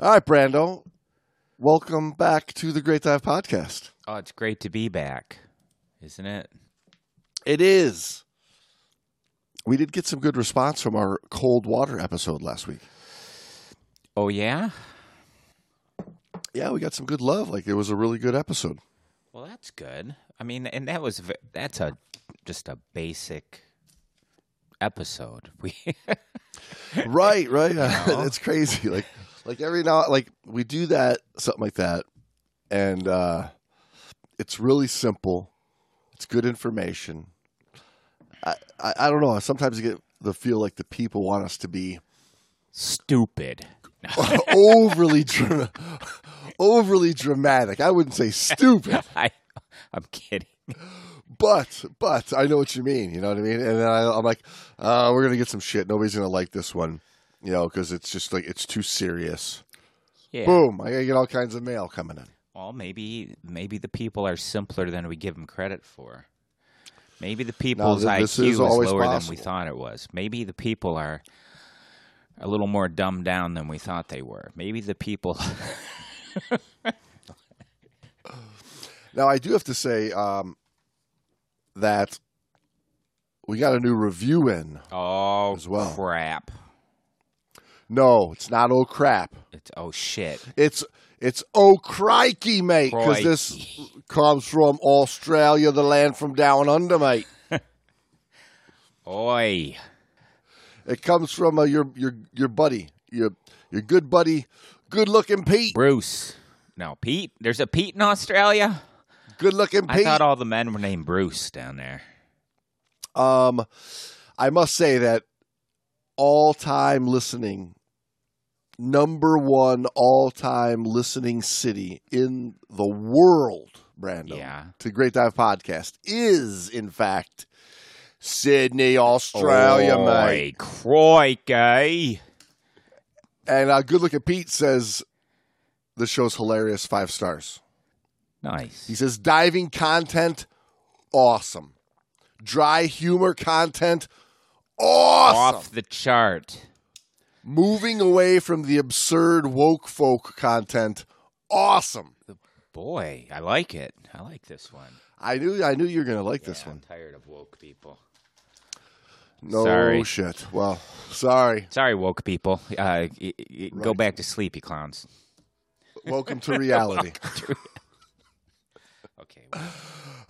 All right, Brando. Welcome back to the Great Dive Podcast. Oh, it's great to be back, isn't it? It is. We did get some good response from our cold water episode last week. Oh yeah. Yeah, we got some good love. Like it was a really good episode. Well, that's good. I mean, and that was that's a just a basic episode. We right, right. know? It's crazy. Like like every now like we do that something like that and uh it's really simple. It's good information. I, I I don't know. Sometimes I get the feel like the people want us to be stupid. overly dra- overly dramatic. I wouldn't say stupid, I, I'm kidding. but but I know what you mean. You know what I mean? And then I, I'm like, uh, we're gonna get some shit. Nobody's gonna like this one, you know, because it's just like it's too serious. Yeah. Boom! I gotta get all kinds of mail coming in. Well, maybe maybe the people are simpler than we give them credit for. Maybe the people's IQ is is lower than we thought it was. Maybe the people are a little more dumbed down than we thought they were. Maybe the people. Now I do have to say um, that we got a new review in. oh As well. crap! No, it's not oh crap. It's oh shit. It's it's oh crikey, mate, because this comes from Australia, the land from down under, mate. Oi! It comes from uh, your your your buddy, your your good buddy, good looking Pete, Bruce. No, Pete. There's a Pete in Australia. good looking I Pete. thought all the men were named Bruce down there. um, I must say that all time listening, number one all time listening city in the world, Brando, Yeah. to Great Dive Podcast is in fact Sydney, Australia, Oi, mate. crikey! And uh, good looking Pete says the show's hilarious, five stars. Nice. He says diving content, awesome. Dry humor content, awesome. Off the chart. Moving away from the absurd woke folk content, awesome. Boy, I like it. I like this one. I knew I knew you were gonna like this one. I'm tired of woke people. No Sorry. shit. Well, sorry. Sorry, woke people. Uh, y- y- Go back to sleep, you clowns. Welcome to reality. Okay.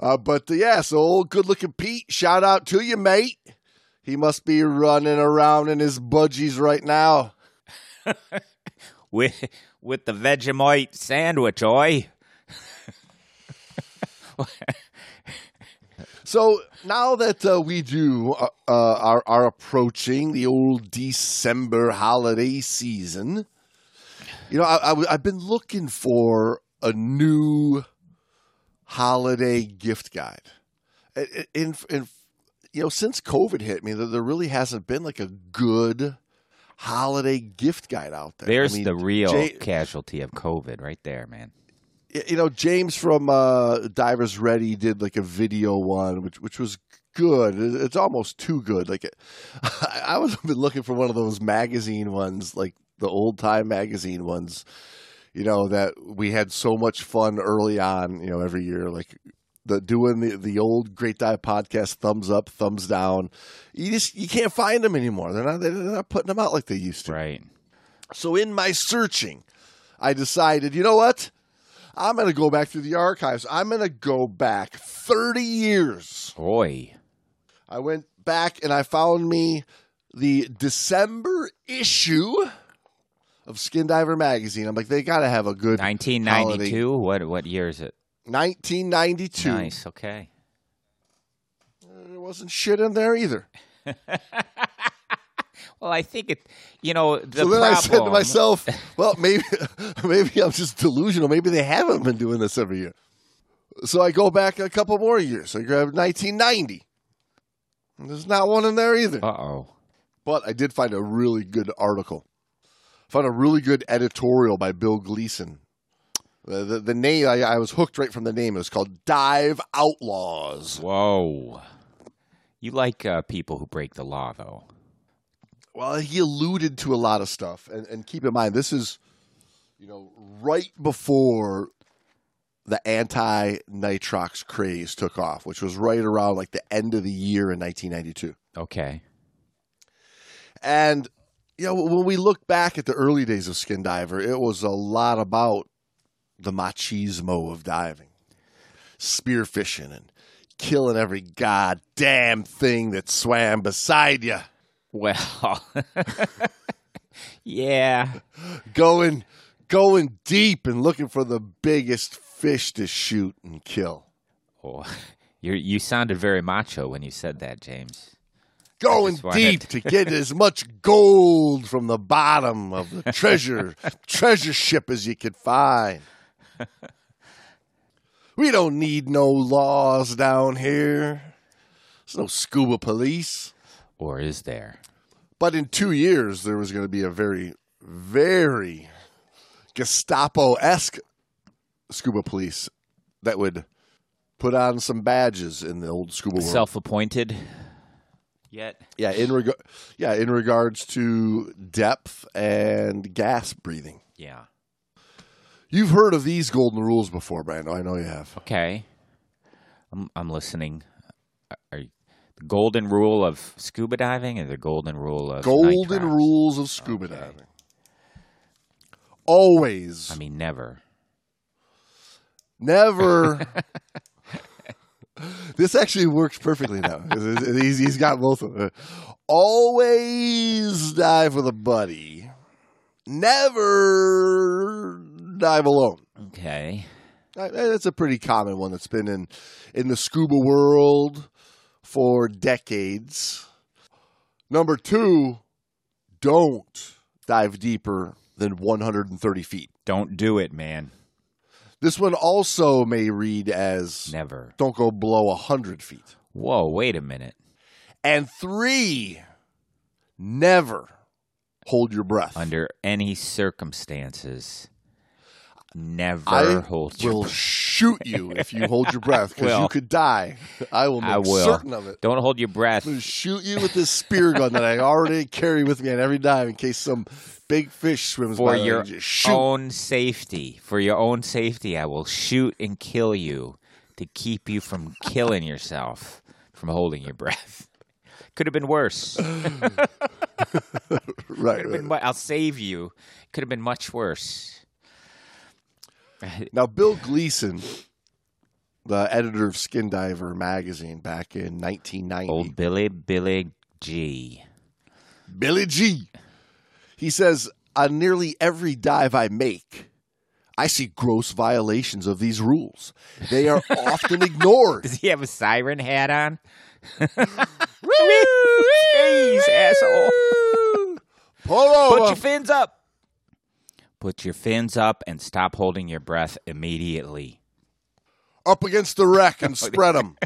Uh, but uh, yeah, so old good looking Pete, shout out to you, mate. He must be running around in his budgies right now. with with the Vegemite sandwich, oi. So now that uh, we do uh, uh, are, are approaching the old December holiday season, you know, I, I, have been looking for a new holiday gift guide. In you know, since COVID hit me, there, there really hasn't been like a good holiday gift guide out there. I There's mean, the real Jay- casualty of COVID right there, man. you know James from uh, Divers Ready did like a video one, which which was good. It's almost too good. Like I I was been looking for one of those magazine ones, like the old time magazine ones. You know that we had so much fun early on. You know every year, like the doing the the old Great Dive podcast, thumbs up, thumbs down. You just you can't find them anymore. They're not they're not putting them out like they used to. Right. So in my searching, I decided, you know what? I'm going to go back through the archives. I'm going to go back 30 years. Boy. I went back and I found me the December issue of Skin Diver magazine. I'm like, they got to have a good 1992. What what year is it? 1992. Nice. Okay. There wasn't shit in there either. Well, I think it. You know, the so then problem. I said to myself, well, maybe maybe I'm just delusional. Maybe they haven't been doing this every year. So I go back a couple more years. I grab 1990. And There's not one in there either. Uh oh. But I did find a really good article. Found a really good editorial by Bill Gleason. The, the, the name, I, I was hooked right from the name. It was called Dive Outlaws. Whoa. You like uh, people who break the law, though. Well, he alluded to a lot of stuff. And, and keep in mind, this is you know, right before the anti nitrox craze took off, which was right around like the end of the year in 1992. Okay. And you know, when we look back at the early days of Skin Diver, it was a lot about the machismo of diving, spearfishing, and killing every goddamn thing that swam beside you. Well, yeah. Going, going deep and looking for the biggest fish to shoot and kill. Oh, you you sounded very macho when you said that, James. Going deep to get as much gold from the bottom of the treasure treasure ship as you could find. We don't need no laws down here. There's no scuba police. Or is there? But in two years, there was going to be a very, very Gestapo esque scuba police that would put on some badges in the old scuba world. Self-appointed. Yet. yeah, in reg- yeah, in regards to depth and gas breathing. Yeah. You've heard of these golden rules before, Brando. I know you have. Okay. I'm I'm listening. Are you, the golden rule of scuba diving or the golden rule of Golden rules of scuba Okay. diving. Always, I mean, never. never. this actually works perfectly now. He's, he's got both of them. Always dive with a buddy. Never dive alone. Okay. That's a pretty common one that's been in in the scuba world for decades. Number two, don't dive deeper than 130 feet. Don't do it, man. This one also may read as Never. don't go below 100 feet. Whoa, wait a minute. And three, never hold your breath. Under any circumstances, never I hold your will breath. shoot you if you hold your breath because you could die. I will make I will. certain of it. Don't hold your breath. I'm going to shoot you with this spear gun that I already carry with me on every dive in case some big fish swims For by. your just shoot. own safety. For your own safety, I will shoot and kill you to keep you from killing yourself from holding your breath. Could have been worse. Could right. been I'll save you. Could have been much worse. Now, Bill Gleason, the editor of Skin Diver magazine back in 1990, Old Billy, Billy G. Billy G. He says, on nearly every dive I make, I see gross violations of these rules. They are often ignored. Does he have a siren hat on? Jeez, asshole. Pull over. Put your fins up. Put your fins up and stop holding your breath immediately. up against the wreck and spread them.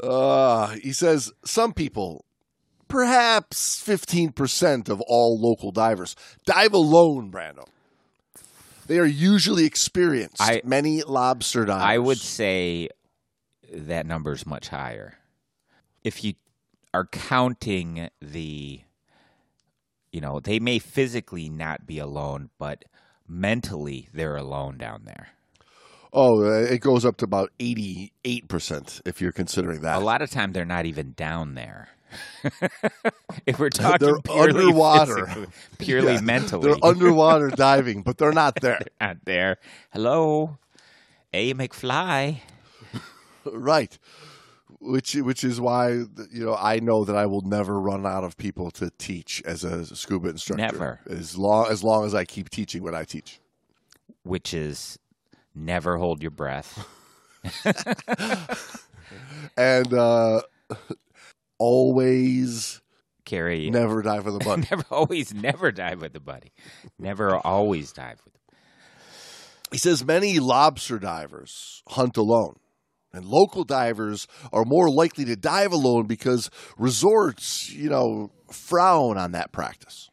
uh, he says some people, perhaps 15% of all local divers, dive alone, Brando. They are usually experienced. I- Many lobster divers. I would say that number is much higher. If you are counting the, you know, they may physically not be alone, but mentally they're alone down there. Oh, uh, it goes up to about 88% if you're considering that. A lot of time they're not even down there. if we're talking They're purely underwater. purely Yeah, mentally, They're underwater diving, but they're not there. out there. Hello, A McFly. Right. Which which is why you know I know that I will never run out of people to teach as a scuba instructor. Never. As long as long as I keep teaching what I teach. which is never hold your breath. And uh always Carry never dive with a buddy. never always never dive with a buddy. Never always dive with he says many lobster divers hunt alone. And local divers are more likely to dive alone because resorts, you know, frown on that practice.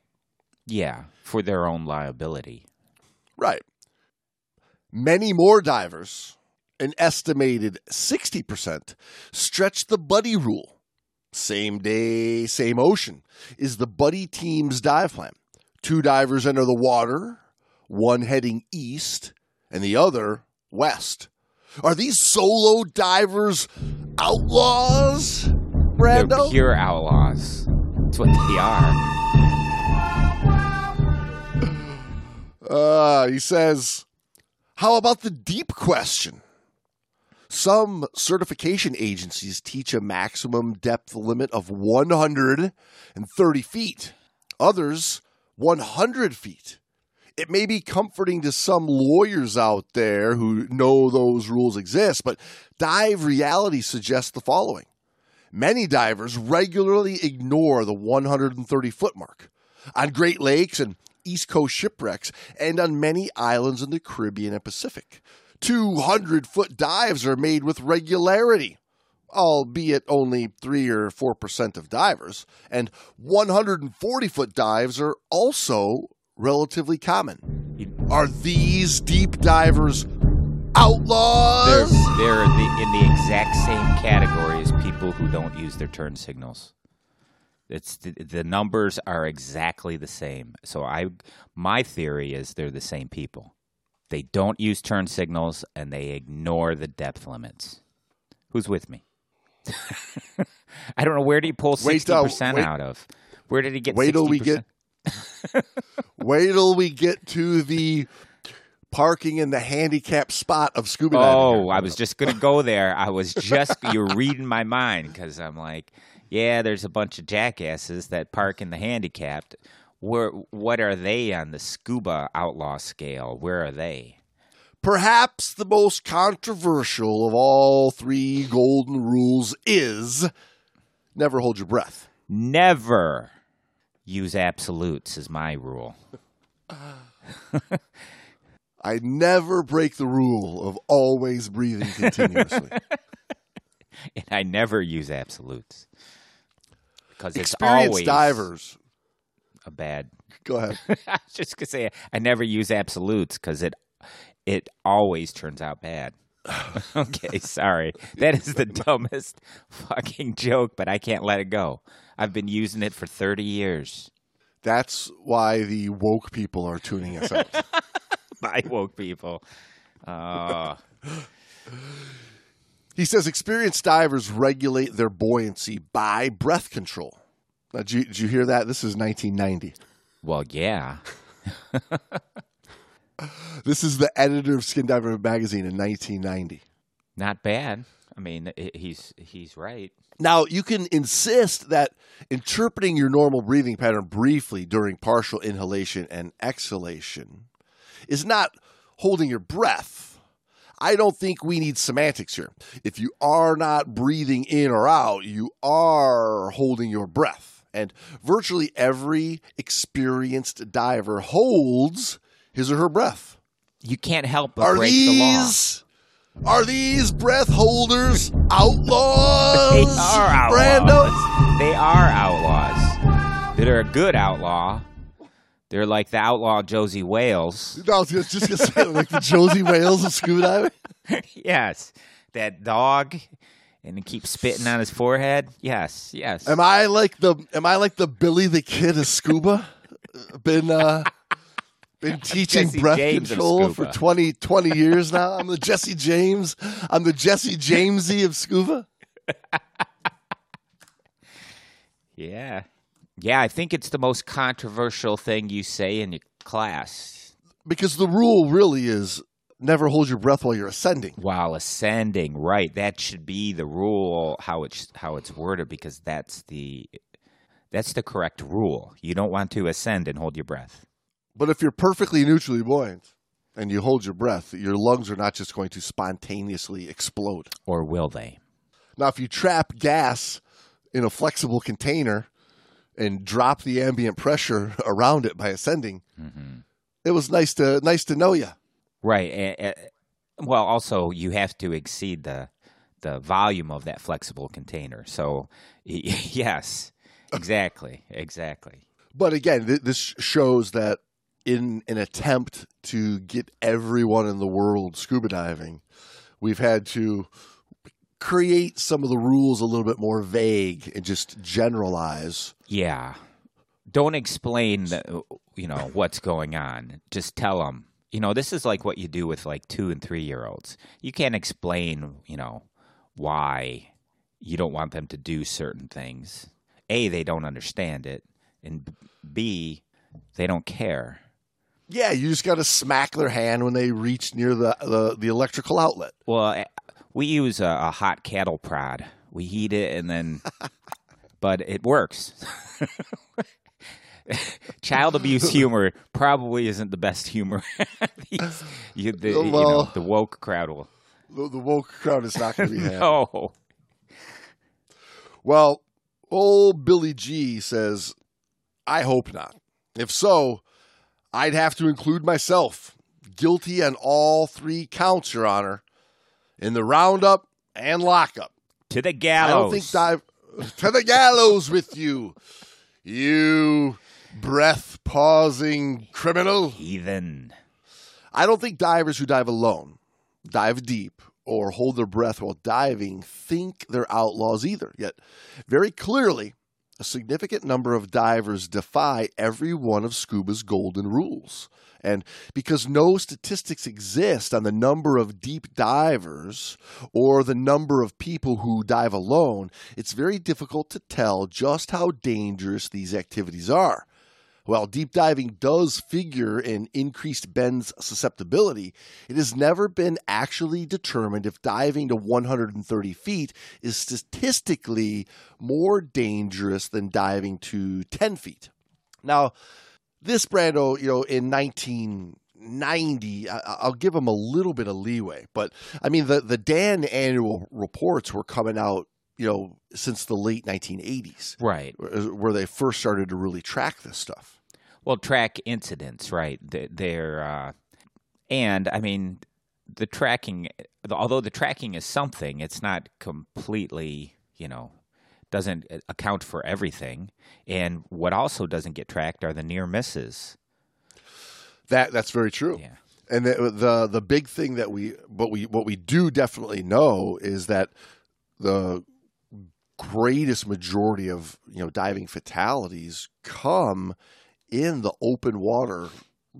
Yeah, for their own liability. Right. Many more divers, an estimated 60%, stretch the buddy rule. same day, same ocean, is the buddy team's dive plan. Two divers enter the water, one heading east and the other west. Are these solo divers outlaws, Brando? They're pure outlaws. That's what they are. Uh, he says, How about the deep question? Some certification agencies teach a maximum depth limit of 130 feet, others 100 feet. It may be comforting to some lawyers out there who know those rules exist, but dive reality suggests the following. Many divers regularly ignore the 130 foot mark. On Great Lakes and East Coast shipwrecks, and on many islands in the Caribbean and Pacific. 200 foot dives are made with regularity, albeit only 3 or 4% of divers, and 140 foot dives are also relatively common. Are these deep divers outlaws? They're, they're the, in the exact same category as people who don't use their turn signals. It's the, the numbers are exactly the same. So I my theory is they're the same people. They don't use turn signals and they ignore the depth limits. Who's with me? I don't know where did he pull sixty uh, percent out of. Where did he get? Wait till we 60%? get Wait till we get to the parking in the handicap spot of scuba diving. Oh, I was just gonna go there. I was just you're reading my mind because I'm like, yeah, there's a bunch of jackasses that park in the handicapped. Where what are they on the scuba outlaw scale? Where are they? Perhaps the most controversial of all three golden rules is never hold your breath. Never use absolutes is my rule. I never break the rule of always breathing continuously. And I never use absolutes. Because it's Experienced always divers. a bad Go ahead. I was just gonna say I never use absolutes because it it always turns out bad. okay, sorry. That is the dumbest fucking joke, but I can't let it go. I've been using it for thirty years. That's why the woke people are tuning us out. I woke people. Uh, He says experienced divers regulate their buoyancy by breath control. Now, did, you, did you hear that? This is 1990. well, yeah. This is the editor of Skin Diver magazine in 1990. Not bad. I mean, he's he's right. Now, you can insist that interpreting your normal breathing pattern briefly during partial inhalation and exhalation is not holding your breath. I don't think we need semantics here. If you are not breathing in or out, you are holding your breath. And virtually every experienced diver holds his or her breath. You can't help but Are break the law. these are these breath holders outlaws? They are outlaws. Brando? They are outlaws. They're a good outlaw. They're like the outlaw Josey Wales. No, I was just just gonna say like the Josey Wales of scuba diving. yes, that dog, and he keeps spitting on his forehead. Yes, yes. Am I like the am I like the Billy the Kid of scuba? Been uh been teaching Jesse breath James control for scuba. 20, 20 years now. I'm the Jesse James. I'm the Jesse Jamesy of scuba. yeah, yeah. I think it's the most controversial thing you say in your class Because the rule really is never hold your breath while you're ascending. while ascending. Right, that should be the rule. How it's how it's worded because that's the that's the correct rule. You don't want to ascend and hold your breath. But if you're perfectly neutrally buoyant and you hold your breath, your lungs are not just going to spontaneously explode. Or will they? Now, if you trap gas in a flexible container and drop the ambient pressure around it by ascending, it was nice to nice to know you. Right. eh, eh, well, also you have to exceed the the volume of that flexible container. So, yes, exactly, exactly. But again, th- this shows that in an attempt to get everyone in the world scuba diving, we've had to create some of the rules a little bit more vague and just generalize. Yeah. Don't explain, the, you know, what's going on. Just tell them. You know, this is like what you do with like two and three year olds. You can't explain, you know, why you don't want them to do certain things. A, they don't understand it, and B, they don't care. Yeah, you just got to smack their hand when they reach near the the, the electrical outlet. Well, eh, we use a, a hot cattle prod. We heat it and then, but it works. Child abuse humor probably isn't the best humor. These- you, the, you know, the woke crowd will. The, the woke crowd is not going to be happy. No. Well, old Billy G says, I hope not. If so, I'd have to include myself, guilty on all three counts, Your Honor, in the roundup and lockup. To the gallows. I don't think dive to the gallows with you, you breath pausing criminal. Heathen. I don't think divers who dive alone, dive deep, or hold their breath while diving think they're outlaws either. Yet, very clearly, a significant number of divers defy every one of scuba's golden rules. And because no statistics exist on the number of deep divers or the number of people who dive alone, it's very difficult to tell just how dangerous these activities are. While deep diving does figure in increased bends susceptibility, it has never been actually determined if diving to 130 feet is statistically more dangerous than diving to 10 feet. Now, this Brando, you know, in 1990, I- I'll give him a little bit of leeway, but I mean, the, the DAN annual reports were coming out, you know, since the late 1980s, Right. where where they first started to really track this stuff. Well, track incidents, right? They- They're, uh, and I mean, the tracking, although the tracking is something, it's not completely, you know, doesn't account for everything. And what also doesn't get tracked are the near misses. That that's very true. Yeah. And the, the the big thing that we what we what we do definitely know is that the greatest majority of you know diving fatalities come in the open water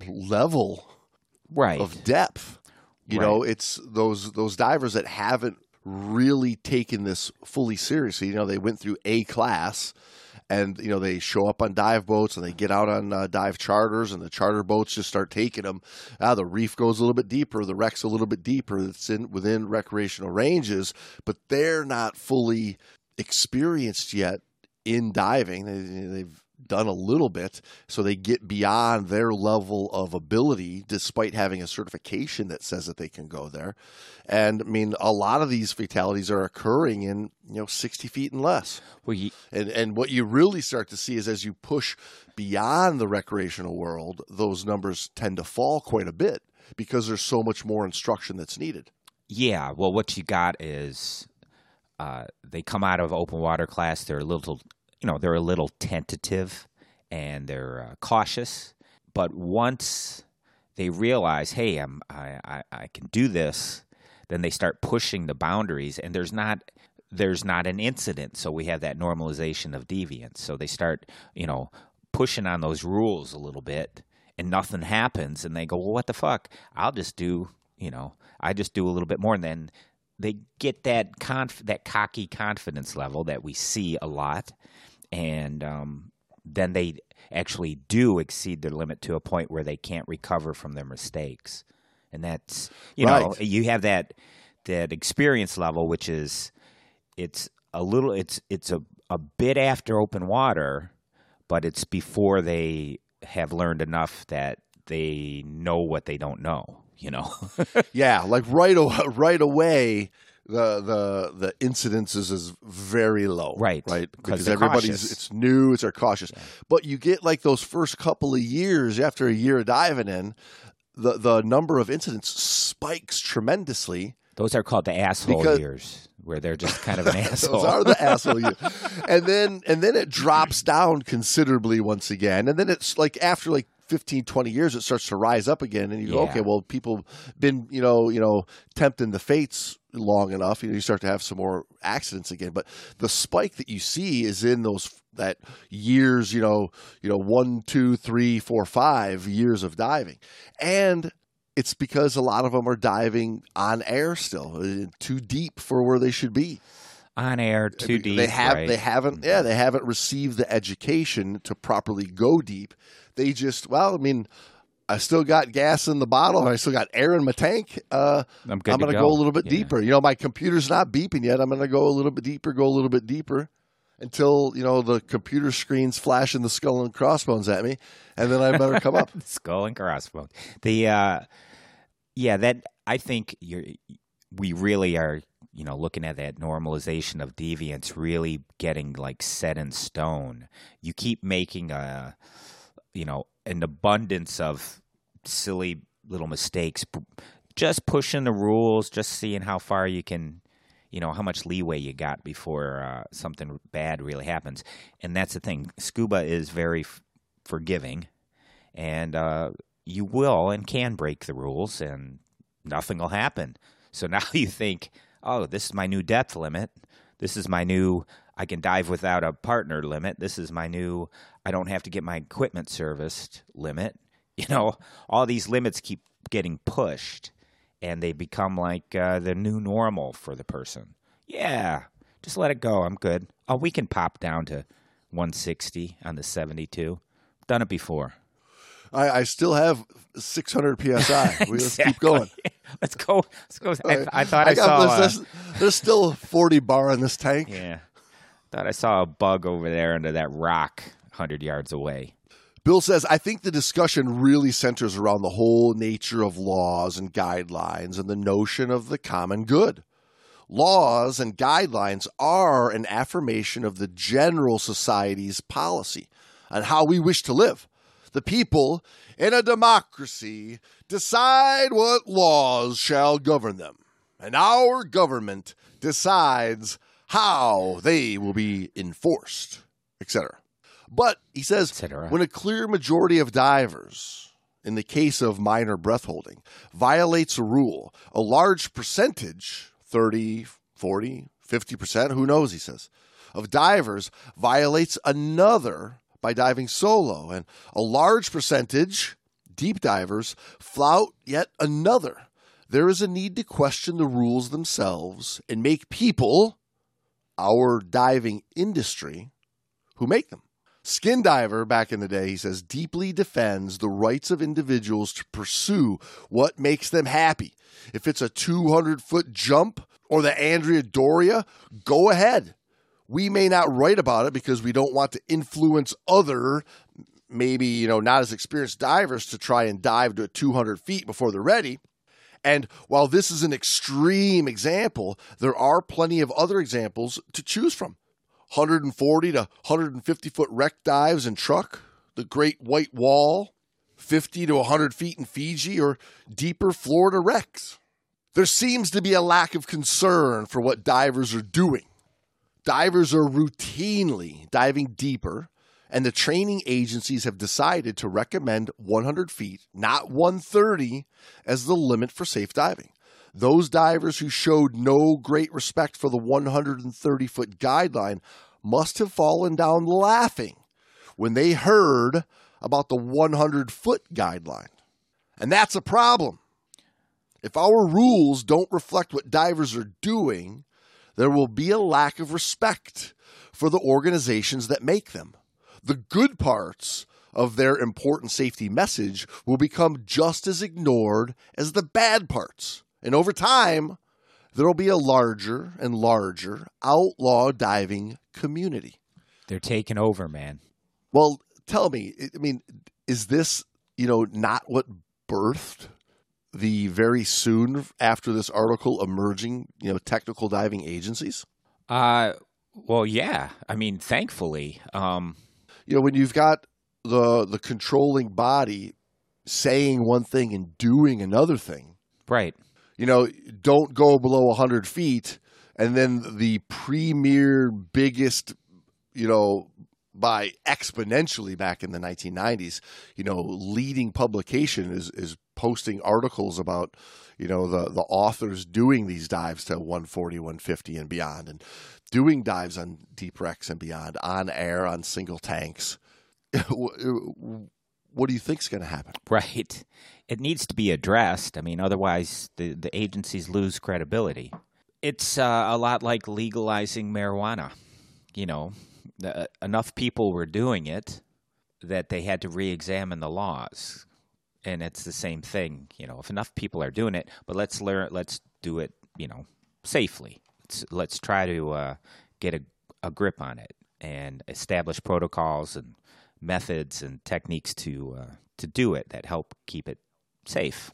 level Right. of depth. You know, it's those those divers that haven't really taken this fully seriously. You know, they went through A class, and you know they show up on dive boats and they get out on uh, dive charters, and the charter boats just start taking them. Ah, the reef goes a little bit deeper, the wreck's a little bit deeper. It's in within recreational ranges, but they're not fully experienced yet in diving. They, they've done a little bit, so they get beyond their level of ability despite having a certification that says that they can go there. And I mean, a lot of these fatalities are occurring in you know 60 feet and less. well, you, And and what you really start to see is as you push beyond the recreational world, those numbers tend to fall quite a bit because there's so much more instruction that's needed. Yeah, well, what you got is uh, they come out of open water class. They're a little, you know, they're a little tentative and they're uh, cautious. But once they realize, hey, I'm, I, I, I can do this, then they start pushing the boundaries, and there's not there's not an incident, so we have that normalization of deviance. So they start, you know, pushing on those rules a little bit, and nothing happens, and they go, well, what the fuck? I'll just do, you know, I just do a little bit more, and then they get that conf- that cocky confidence level that we see a lot, and um, then they actually do exceed their limit to a point where they can't recover from their mistakes, and that's you know you have that that experience level, which is it's a little it's it's a a bit after open water, but it's before they have learned enough that they know what they don't know. You know, Yeah, like right aw- right away, the the the incidences is very low. Right, Right. because everybody's cautious. it's new, it's are cautious. But you get like those first couple of years after a year of diving in, the the number of incidents spikes tremendously. those are called the asshole Because- years, where they're just kind of an asshole. Those are the asshole years. And then and then it drops down considerably once again. And then it's like after like 15 20 years it starts to rise up again and you go Yeah. okay well people been you know you know tempting the fates long enough, you know, you start to have some more accidents again. But the spike that you see is in those that years, you know, you know, one, two, three, four, five years of diving, and it's because a lot of them are diving on air still, uh, too deep for where they should be. On air, too deep. They have right? they haven't yeah they haven't received the education to properly go deep. They just well, I mean, I still got gas in the bottle. I still got air in my tank. Uh, I'm I'm going to go. go a little bit Yeah. deeper. You know, my computer's not beeping yet. I'm going to go a little bit deeper, go a little bit deeper until, you know, the computer screen's flashing the skull and crossbones at me, and then I better come up. skull and crossbones. The uh, yeah, that I think you're. We really are, you know, looking at that normalization of deviance really getting like set in stone. You keep making a, you know, an abundance of silly little mistakes, just pushing the rules, just seeing how far you can. You know how much leeway you got before uh, something bad really happens, and that's the thing. Scuba is very f- forgiving, and uh, you will and can break the rules, and nothing will happen. So now you think, oh, this is my new depth limit. This is my new I can dive without a partner limit. This is my new I don't have to get my equipment serviced limit. You know, all these limits keep getting pushed, and they become like uh, the new normal for the person. Yeah, just let it go. I'm good. Oh, we can pop down to 160 on the 72. Done it before. I, I still have 600 psi. We, Let's keep going. Let's go. Let's go. I, I thought I, got saw. uh, there's, there's, there's still 40 bar in this tank. yeah, thought I saw a bug over there under that rock, hundred yards away. Bill says, I think the discussion really centers around the whole nature of laws and guidelines and the notion of the common good. Laws and guidelines are an affirmation of the general society's policy on how we wish to live. The people in a democracy decide what laws shall govern them, and our government decides how they will be enforced, etc. But he says when a clear majority of divers, in the case of minor breath holding, violates a rule, a large percentage, 30, 40, 50%, who knows, he says, of divers violates another by diving solo, and a large percentage, deep divers, flout yet another. There is a need to question the rules themselves and make people, our diving industry, who make them. Skin Diver, back in the day, he says, deeply defends the rights of individuals to pursue what makes them happy. If it's a 200 foot jump or the Andrea Doria, go ahead. We may not write about it because we don't want to influence other, maybe, you know, not as experienced divers to try and dive to 200 feet before they're ready. And while this is an extreme example, there are plenty of other examples to choose from. 140 to 150 foot wreck dives in Truk, the Great White Wall, 50 to 100 feet in Fiji, or deeper Florida wrecks. There seems to be a lack of concern for what divers are doing. Divers are routinely diving deeper, and the training agencies have decided to recommend 100 feet, not 130, as the limit for safe diving. Those divers who showed no great respect for the 130 foot guideline must have fallen down laughing when they heard about the 100 foot guideline. And that's a problem. If our rules don't reflect what divers are doing, there will be a lack of respect for the organizations that make them. The good parts of their important safety message will become just as ignored as the bad parts. And over time, there will be a larger and larger outlaw diving community. They're taking over, man. Well, tell me, I mean, is this, you know, not what birthed the very soon after this article emerging, you know, technical diving agencies? Uh, well, yeah. I mean, thankfully, um, You know, when you've got the the controlling body saying one thing and doing another thing, right. you know, don't go below 100 feet. And then the premier, biggest, you know, by exponentially back in the 1990s, you know, leading publication is, is posting articles about you know the the authors doing these dives to 140 150 and beyond and doing dives on deep wrecks and beyond on air on single tanks what do you think's going to happen? Right. It needs to be addressed. I mean otherwise the the agencies lose credibility. It's uh, a lot like legalizing marijuana. You know enough people were doing it that they had to re-examine the laws. And it's the same thing you know if enough people are doing it but let's learn let's do it you know safely let's, let's try to uh, get a, a grip on it and establish protocols and methods and techniques to uh, to do it that help keep it safe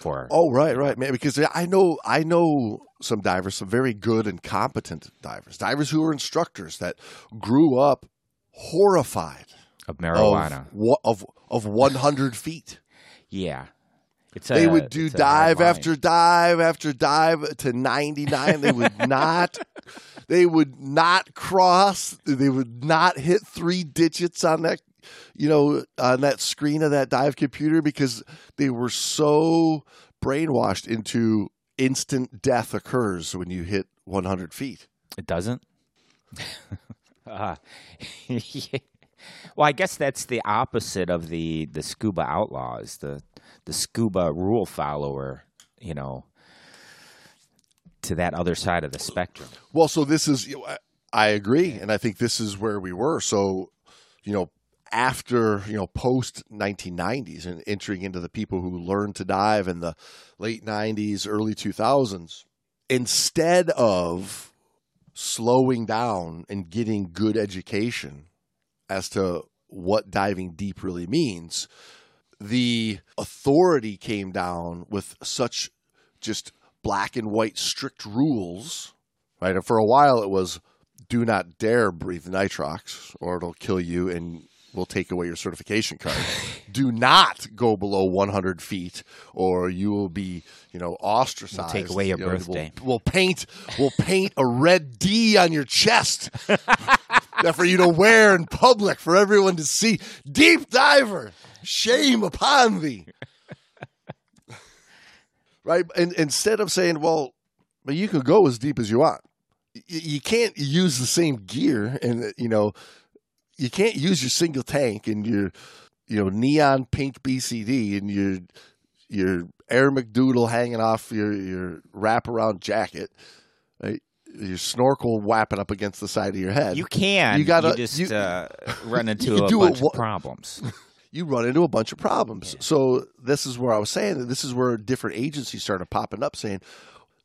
for oh right right man because i know i know some divers some very good and competent divers divers who are instructors that grew up horrified of marijuana of of, of 100 feet yeah. It's a, they would do dive after dive after dive to 99. They would not they would not cross, they would not hit three digits on that you know, on that screen of that dive computer because they were so brainwashed into instant death occurs when you hit 100 feet. It doesn't. uh, yeah. Well, I guess that's the opposite of the the scuba outlaws, the the scuba rule follower, you know, to that other side of the spectrum. Well, so this is I agree, and I think this is where we were. So, you know, after you know post 1990s and entering into the people who learned to dive in the late 90s, early 2000s, instead of slowing down and getting good education as to what diving deep really means, the authority came down with such just black and white strict rules, right? And for a while it was do not dare breathe nitrox or it'll kill you and we'll take away your certification card. do not go below 100 feet or you will be, you know, ostracized. We'll take away your you know, birthday. We'll, we'll, paint, we'll paint a red D on your chest that for you to wear in public for everyone to see. Deep diver, shame upon thee. right? And instead of saying, well, but you can go as deep as you want. You can't use the same gear and, you know, you can't use your single tank and your, you know, neon pink BCD and your, your Air McDoodle hanging off your, your wraparound jacket. Right? Your snorkel whapping up against the side of your head. You can. You got to just you, uh, run into a bunch of problems. You run into a bunch of problems. Yeah. So this is where I was saying that this is where different agencies started popping up, saying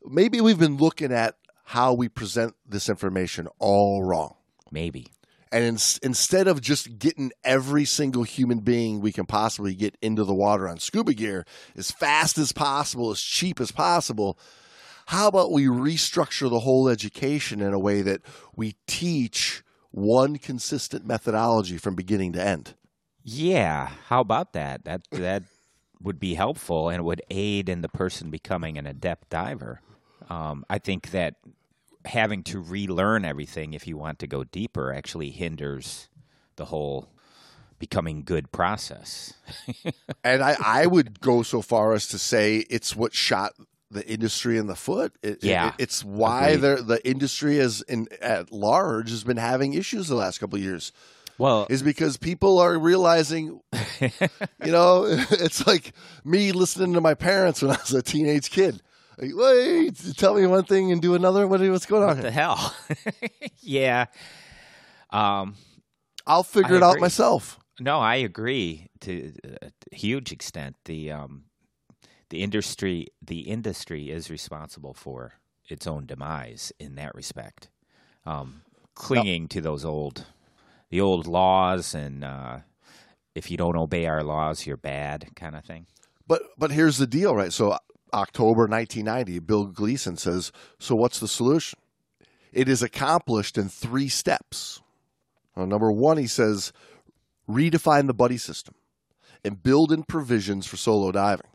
maybe we've been looking at how we present this information all wrong. Maybe. And in, instead of just getting every single human being we can possibly get into the water on scuba gear as fast as possible, as cheap as possible, how about we restructure the whole education in a way that we teach one consistent methodology from beginning to end? Yeah, how about that? That that would be helpful and would aid in the person becoming an adept diver. Um, I think that having to relearn everything if you want to go deeper actually hinders the whole becoming good process. and I, I would go so far as to say it's what shot the industry in the foot. It, yeah, it, it's why the the industry is in at large has been having issues the last couple of years. Well, is because people are realizing, you know, it's like me listening to my parents when I was a teenage kid. Like, Wait, tell me one thing and do another. What, what's going on? What here? the hell? yeah. Um, I'll figure I it agree. out myself. No, I agree to a huge extent. The um, the industry the industry is responsible for its own demise in that respect. Um, clinging to those old the old laws and uh, if you don't obey our laws, you're bad kind of thing. But but here's the deal, right? So October 1990, Bill Gleason says, "So what's the solution?" It is accomplished in three steps. Well, number one, he says, redefine the buddy system and build in provisions for solo diving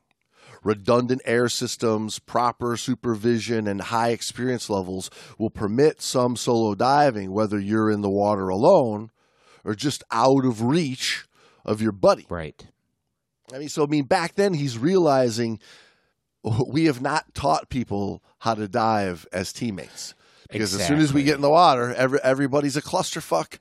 redundant air systems, proper supervision, and high experience levels will permit some solo diving, whether you're in the water alone or just out of reach of your buddy. Right. I mean, so I mean, back then he's realizing we have not taught people how to dive as teammates because as soon as we get in the water, every, everybody's a clusterfuck.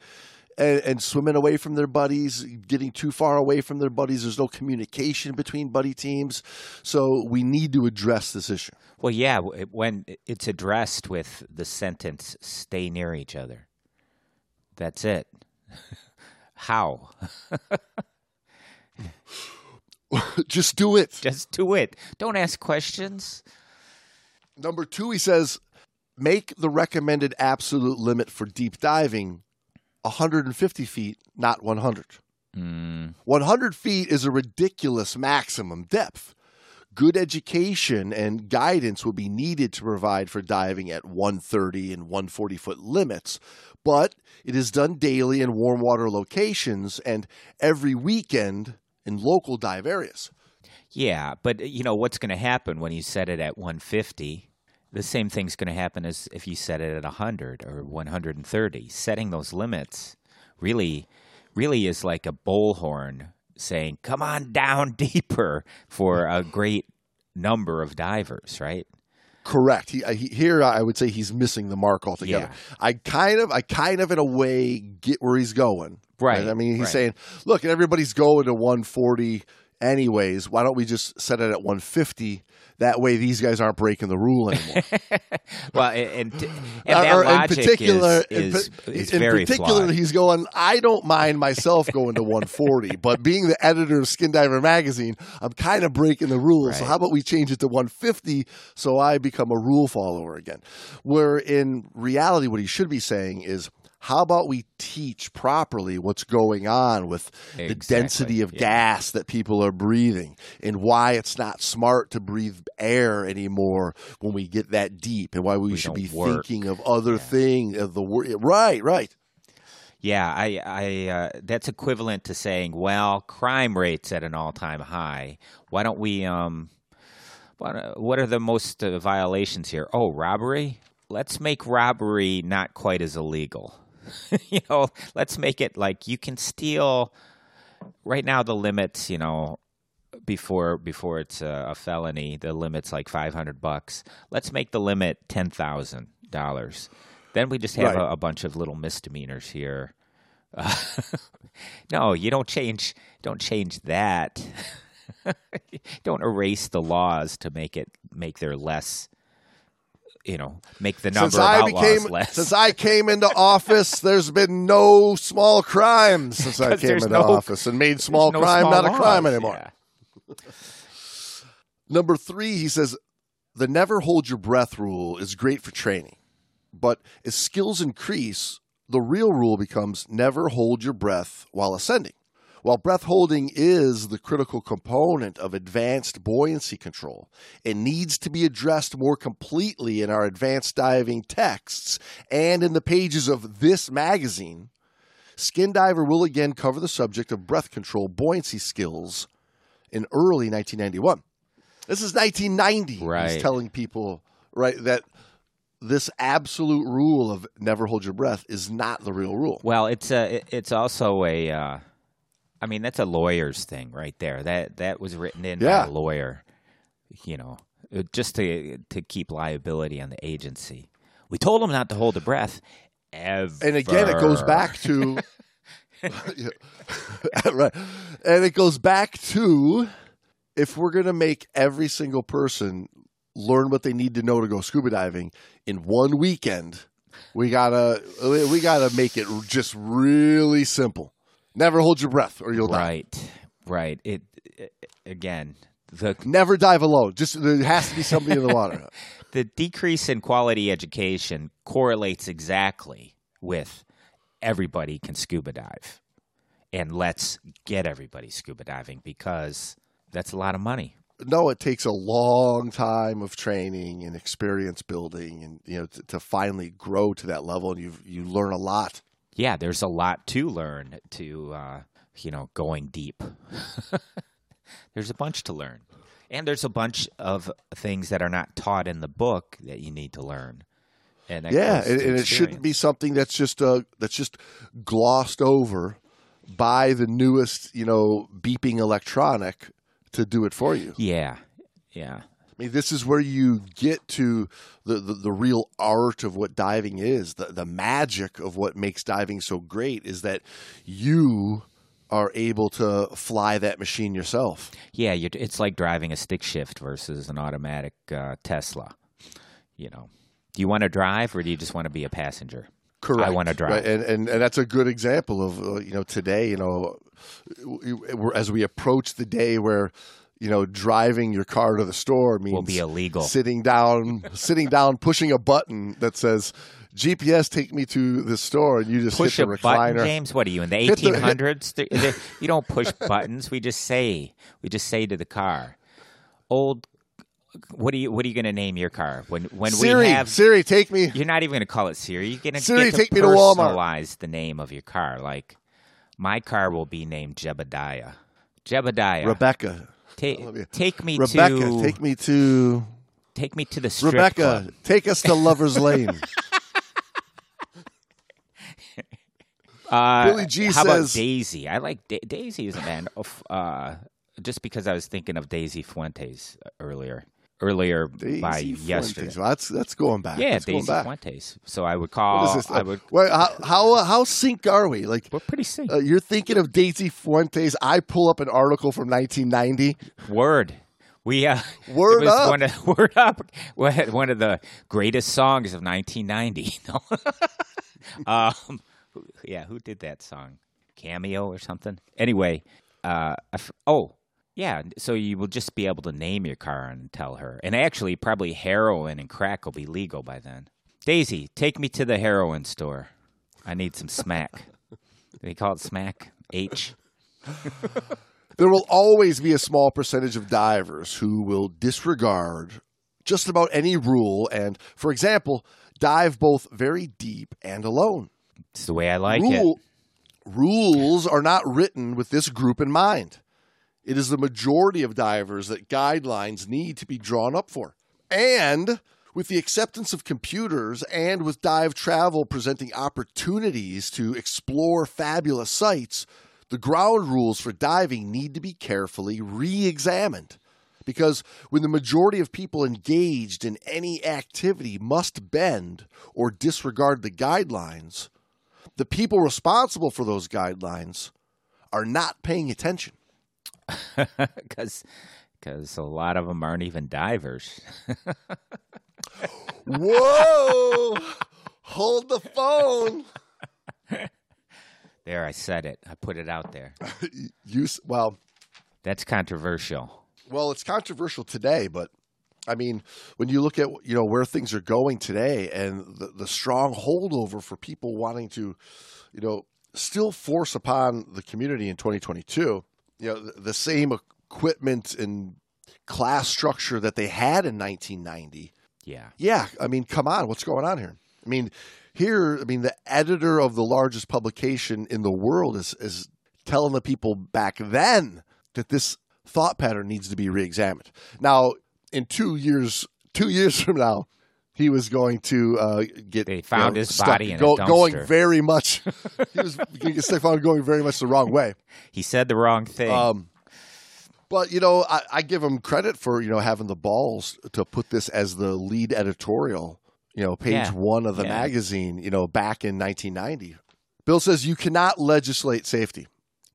And, and swimming away from their buddies, getting too far away from their buddies. There's no communication between buddy teams. So we need to address this issue. Well, yeah, when it's addressed with the sentence "stay near each other." That's it. How? Just do it. Just do it. Don't ask questions. Number two, he says, make the recommended absolute limit for deep diving 150 feet, not 100. Mm, 100 feet is a ridiculous maximum depth. Good education and guidance will be needed to provide for diving at 130 and 140 foot limits, but it is done daily in warm water locations and every weekend in local dive areas. yeah, but you know what's going to happen when you set it at 150? The same thing's going to happen as if you set it at 100 or 130. Setting those limits really, really is like a bullhorn saying, "Come on down deeper" for a great number of divers, right? Correct. He, he, here, I would say he's missing the mark altogether. Yeah. I kind of, I kind of, in a way, get where he's going. Right, I mean, he's right. saying, look, everybody's going to 140 anyways. Why don't we just set it at 150? That way, these guys aren't breaking the rule anymore. Well, and and, and Uh, that or logic in particular, is, in, is, pa- is in particular, flawed. he's going. I don't mind myself going to 140, but being the editor of Skin Diver magazine, I'm kind of breaking the rules. So how about we change it to 150 so I become a rule follower again? Where in reality, what he should be saying is. How about we teach properly what's going on with the density of yeah. gas that people are breathing and why it's not smart to breathe air anymore when we get that deep and why we, We should be work. thinking of other thing of the. Right, right. Yeah, I, I, uh, that's equivalent to saying, well, crime rates at an all-time high. Why don't we, um, what, what are the most uh, violations here? Oh, robbery. Let's make robbery not quite as illegal. you know, let's make it like you can steal. Right now, the limits, you know, before before it's a, a felony, the limit's like five hundred bucks. Let's make the limit ten thousand dollars. Then we just have Right. a, a bunch of little misdemeanors here. Uh, no, you don't change. Don't change that. don't erase the laws to make it make their less. You know, make the number Since of I outlaws became less. since I came into office, there's been no small crimes since I came into no- office and made small no crime small not a crime anymore. Yeah. Number three, he says the never hold your breath rule is great for training, but as skills increase, the real rule becomes never hold your breath while ascending. While breath holding is the critical component of advanced buoyancy control, it needs to be addressed more completely in our advanced diving texts and in the pages of this magazine. Skin Diver will again cover the subject of breath control buoyancy skills in early 1991. This is 1990. Right. He's telling people right that this absolute rule of never hold your breath is not the real rule. Well, it's a it's also a uh, I mean that's a lawyer's thing right there. That that was written in Yeah. by a lawyer, you know, uh, just to to keep liability on the agency. We told him not to hold the breath. Ever. And again, it goes back to right, and it goes back to if we're going to make every single person learn what they need to know to go scuba diving in one weekend, we gotta we gotta make it just really simple. Never hold your breath, or you'll die. right, right. It, it again the Never dive alone. Just there has to be somebody in the water. the decrease in quality education correlates exactly with everybody can scuba dive. And let's get everybody scuba diving because that's a lot of money. no, it takes a long time of training and experience building, and you know to, to finally grow to that level, and you you learn a lot. Yeah, there's a lot to learn to uh, you know, going deep. there's a bunch to learn. And there's a bunch of things that are not taught in the book that you need to learn. And that yeah, and, and it shouldn't be something that's just uh that's just glossed over by the newest you know beeping electronic to do it for you. Yeah, yeah. This is where you get to the, the, the real art of what diving is. The, the magic of what makes diving so great is that you are able to fly that machine yourself. Yeah, you're, it's like driving a stick shift versus an automatic uh, Tesla. You know, do you want to drive or do you just want to be a passenger? Correct. I want to drive. Right, And, and and that's a good example of uh, you know today you know we're- as we approach the day where you know driving your car to the store means Will be illegal. Sitting down, sitting down, pushing a button that says GPS take me to the store, and you just Push hit a the button. James. What are you in the the- eighteen hundreds? You don't push buttons. We just say. We just say to the car, "Old." What are you? What are you going to name your car when when Siri, we have? Siri, take me. You're not even going to call it Siri. You're going to Siri, get to take me to Walmart. personalize the name of your car. Like my car will be named Jebediah. Jebediah. Rebecca, Ta- me- take me Rebecca, to take me to take me to the strip Rebecca. club. Take us to Lovers Lane. Uh, Billy G how says- about Daisy? I like da- Daisy is a man. Of, uh, just because I was thinking of Daisy Fuentes earlier, earlier by yesterday. Fuentes. Well, that's that's going back. Yeah, that's Daisy back. Fuentes. So I would call. is this? I would. Wait, how how, how sync are we? Like We're pretty sync. uh, you're thinking of Daisy Fuentes. I pull up an article from 1990. Word. We uh, Word up. One of, word up. One of the greatest songs of 1990. No. um, yeah, who did that song? Cameo or something? Anyway, uh, I oh yeah. So you will just be able to name your car and tell her. And actually, probably heroin and crack will be legal by then. Daisy, take me to the heroin store. I need some smack. they call it smack? H. There will always be a small percentage of divers who will disregard just about any rule and, for example, dive both very deep and alone. It's the way I like it. Rules are not written with this group in mind. It is the majority of divers that guidelines need to be drawn up for. And with the acceptance of computers and with dive travel presenting opportunities to explore fabulous sites, the ground rules for diving need to be carefully re examined. Because when the majority of people engaged in any activity must bend or disregard the guidelines, the people responsible for those guidelines are not paying attention. Because because a lot of them aren't even divers. Whoa! Hold the phone. There, I said it. I put it out there. You well, That's controversial. well, it's controversial today, but I mean, when you look at you know where things are going today and the, the strong holdover for people wanting to, you know, still force upon the community in 2022, you know, the, the same equipment and class structure that they had in 1990. Yeah. Yeah, I mean, come on, what's going on here? I mean, here, I mean, the editor of the largest publication in the world is is telling the people back then that this thought pattern needs to be reexamined. Now, in two years, two years from now, he was going to uh, get They found his stuck body in a go- going very much. he was going to get stuck found going very much the wrong way. He said the wrong thing. Um, but you know, I, I give him credit for you know having the balls to put this as the lead editorial. You know, page Yeah. one of the Yeah. magazine. You know, back in 1990. Bill says you cannot legislate safety.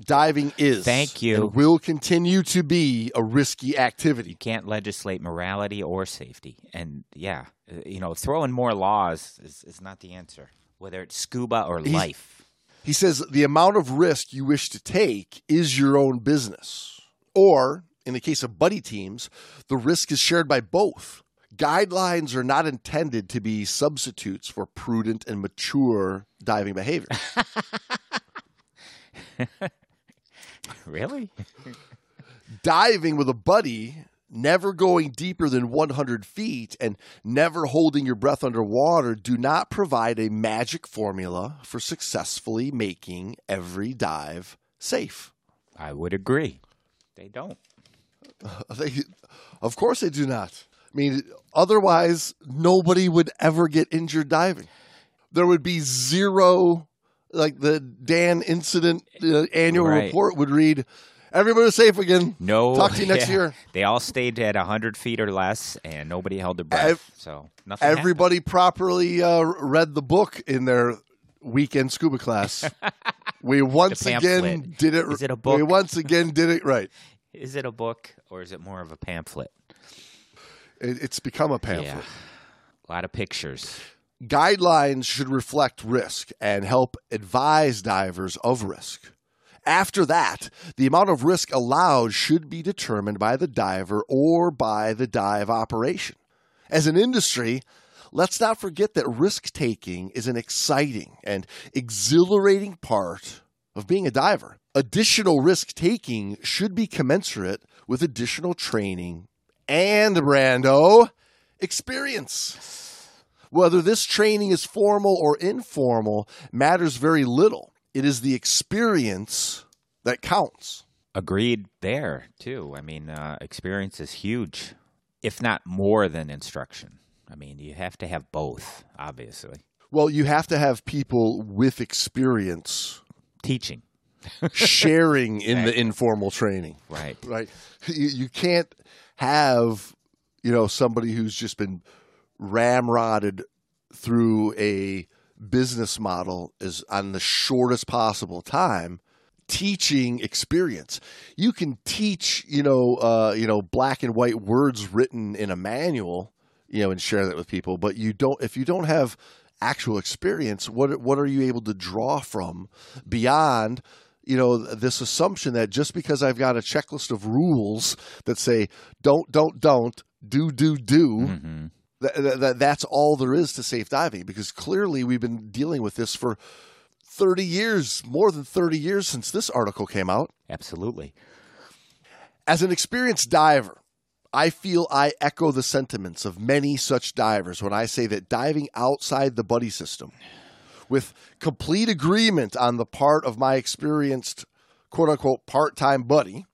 Diving is Thank you. and will continue to be a risky activity. you can't legislate morality or safety. And yeah, Uh, you know, throwing more laws is, is not the answer, whether it's scuba or He's- life. He says the amount of risk you wish to take is your own business. Or, in the case of buddy teams, the risk is shared by both. Guidelines are not intended to be substitutes for prudent and mature diving behavior. Really? diving with a buddy, never going deeper than 100 feet, and never holding your breath underwater do not provide a magic formula for successfully making every dive safe. I would agree. They don't. They, of course, they do not. I mean, otherwise, nobody would ever get injured diving. There would be zero, like the DAN incident uh, annual Right. report would read. Everybody was safe again. No. Talk to you next yeah. year. They all stayed at 100 feet or less, and nobody held their breath. So nothing happened. Everybody properly uh, read the book in their weekend scuba class. We once again did it. Is it a book? We once again did it right. Is it a book or is it more of a pamphlet? It, it's become a pamphlet. Yeah. A lot of pictures. Guidelines should reflect risk and help advise divers of risk. After that, the amount of risk allowed should be determined by the diver or by the dive operation. As an industry, let's not forget that risk taking is an exciting and exhilarating part of being a diver. Additional risk taking should be commensurate with additional training and, Brando, experience. Whether this training is formal or informal matters very little. It is the experience that counts. Agreed there, too. I mean, uh, experience is huge, if not more than instruction. I mean, you have to have both, obviously. Well, you have to have people with experience Teaching, sharing in the informal training, right. right? You, you can't have, you know, somebody who's just been ramrodded through a business model is on the shortest possible time teaching experience. You can teach you know uh, you know black and white words written in a manual you know and share that with people but you don't if you don't have actual experience what what are you able to draw from beyond you know this assumption that just because I've got a checklist of rules that say don't don't don't do do do hmm that, that, that's all there is to safe diving because clearly we've been dealing with this for 30 years, more than 30 years since this article came out. Absolutely. As an experienced diver, I feel I echo the sentiments of many such divers when I say that diving outside the buddy system, with complete agreement on the part of my experienced quote unquote part time buddy,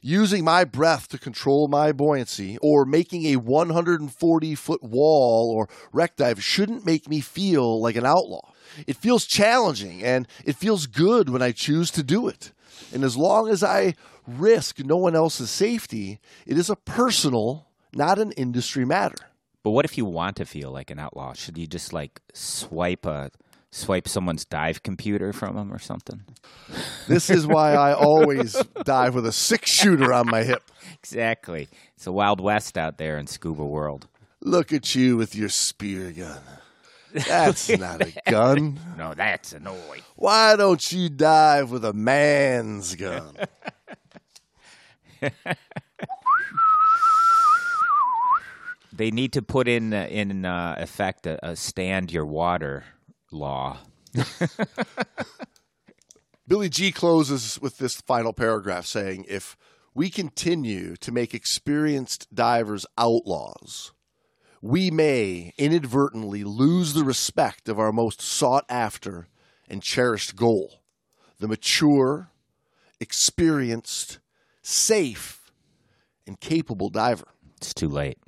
using my breath to control my buoyancy, or making a 140 foot wall or wreck dive shouldn't make me feel like an outlaw. It feels challenging and it feels good when I choose to do it. And as long as I risk no one else's safety, it is a personal, not an industry matter. But what if you want to feel like an outlaw? Should you just like swipe a swipe someone's dive computer from them or something? This is why I always dive with a six shooter on my hip. Exactly. It's a wild west out there in scuba world. Look at you with your spear gun. That's not a gun. No, that's a noise. Why don't you dive with a man's gun? They need to put in uh, in uh, effect a, a stand your water law. Billy G closes with this final paragraph saying if we continue to make experienced divers outlaws, we may inadvertently lose the respect of our most sought after and cherished goal the mature, experienced, safe, and capable diver. It's too late.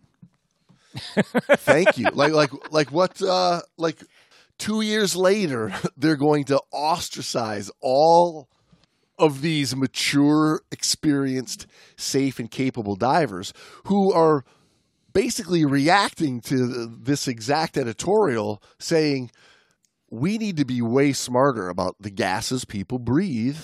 Thank you. like like like what uh like 2 years later they're going to ostracize all of these mature, experienced, safe and capable divers who are basically reacting to this exact editorial saying we need to be way smarter about the gases people breathe